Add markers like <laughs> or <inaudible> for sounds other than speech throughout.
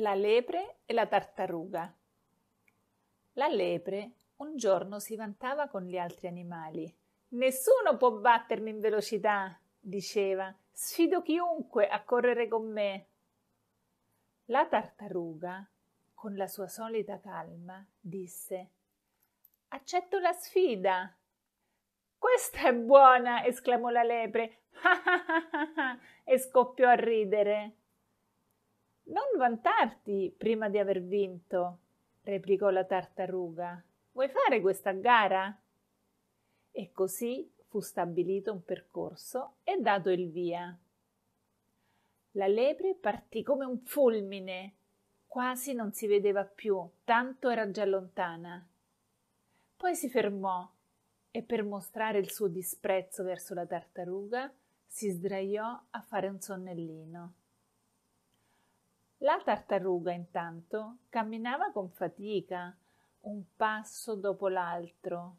La lepre e la tartaruga. La lepre un giorno si vantava con gli altri animali. Nessuno può battermi in velocità, diceva. Sfido chiunque a correre con me. La tartaruga, con la sua solita calma, disse Accetto la sfida. Questa è buona, esclamò la lepre <laughs> e scoppiò a ridere. Non vantarti prima di aver vinto, replicò la tartaruga. Vuoi fare questa gara? E così fu stabilito un percorso e dato il via. La lepre partì come un fulmine, quasi non si vedeva più, tanto era già lontana. Poi si fermò e per mostrare il suo disprezzo verso la tartaruga si sdraiò a fare un sonnellino. La tartaruga intanto camminava con fatica, un passo dopo l'altro,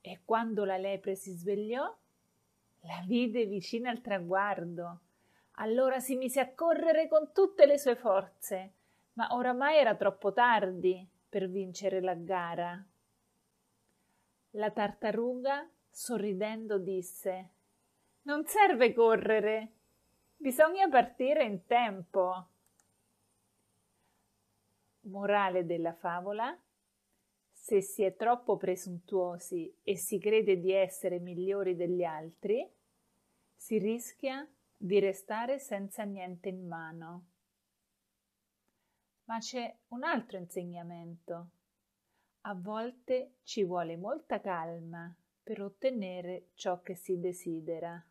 e quando la lepre si svegliò, la vide vicina al traguardo. Allora si mise a correre con tutte le sue forze, ma oramai era troppo tardi per vincere la gara. La tartaruga, sorridendo, disse Non serve correre, bisogna partire in tempo. Morale della favola se si è troppo presuntuosi e si crede di essere migliori degli altri, si rischia di restare senza niente in mano. Ma c'è un altro insegnamento. A volte ci vuole molta calma per ottenere ciò che si desidera.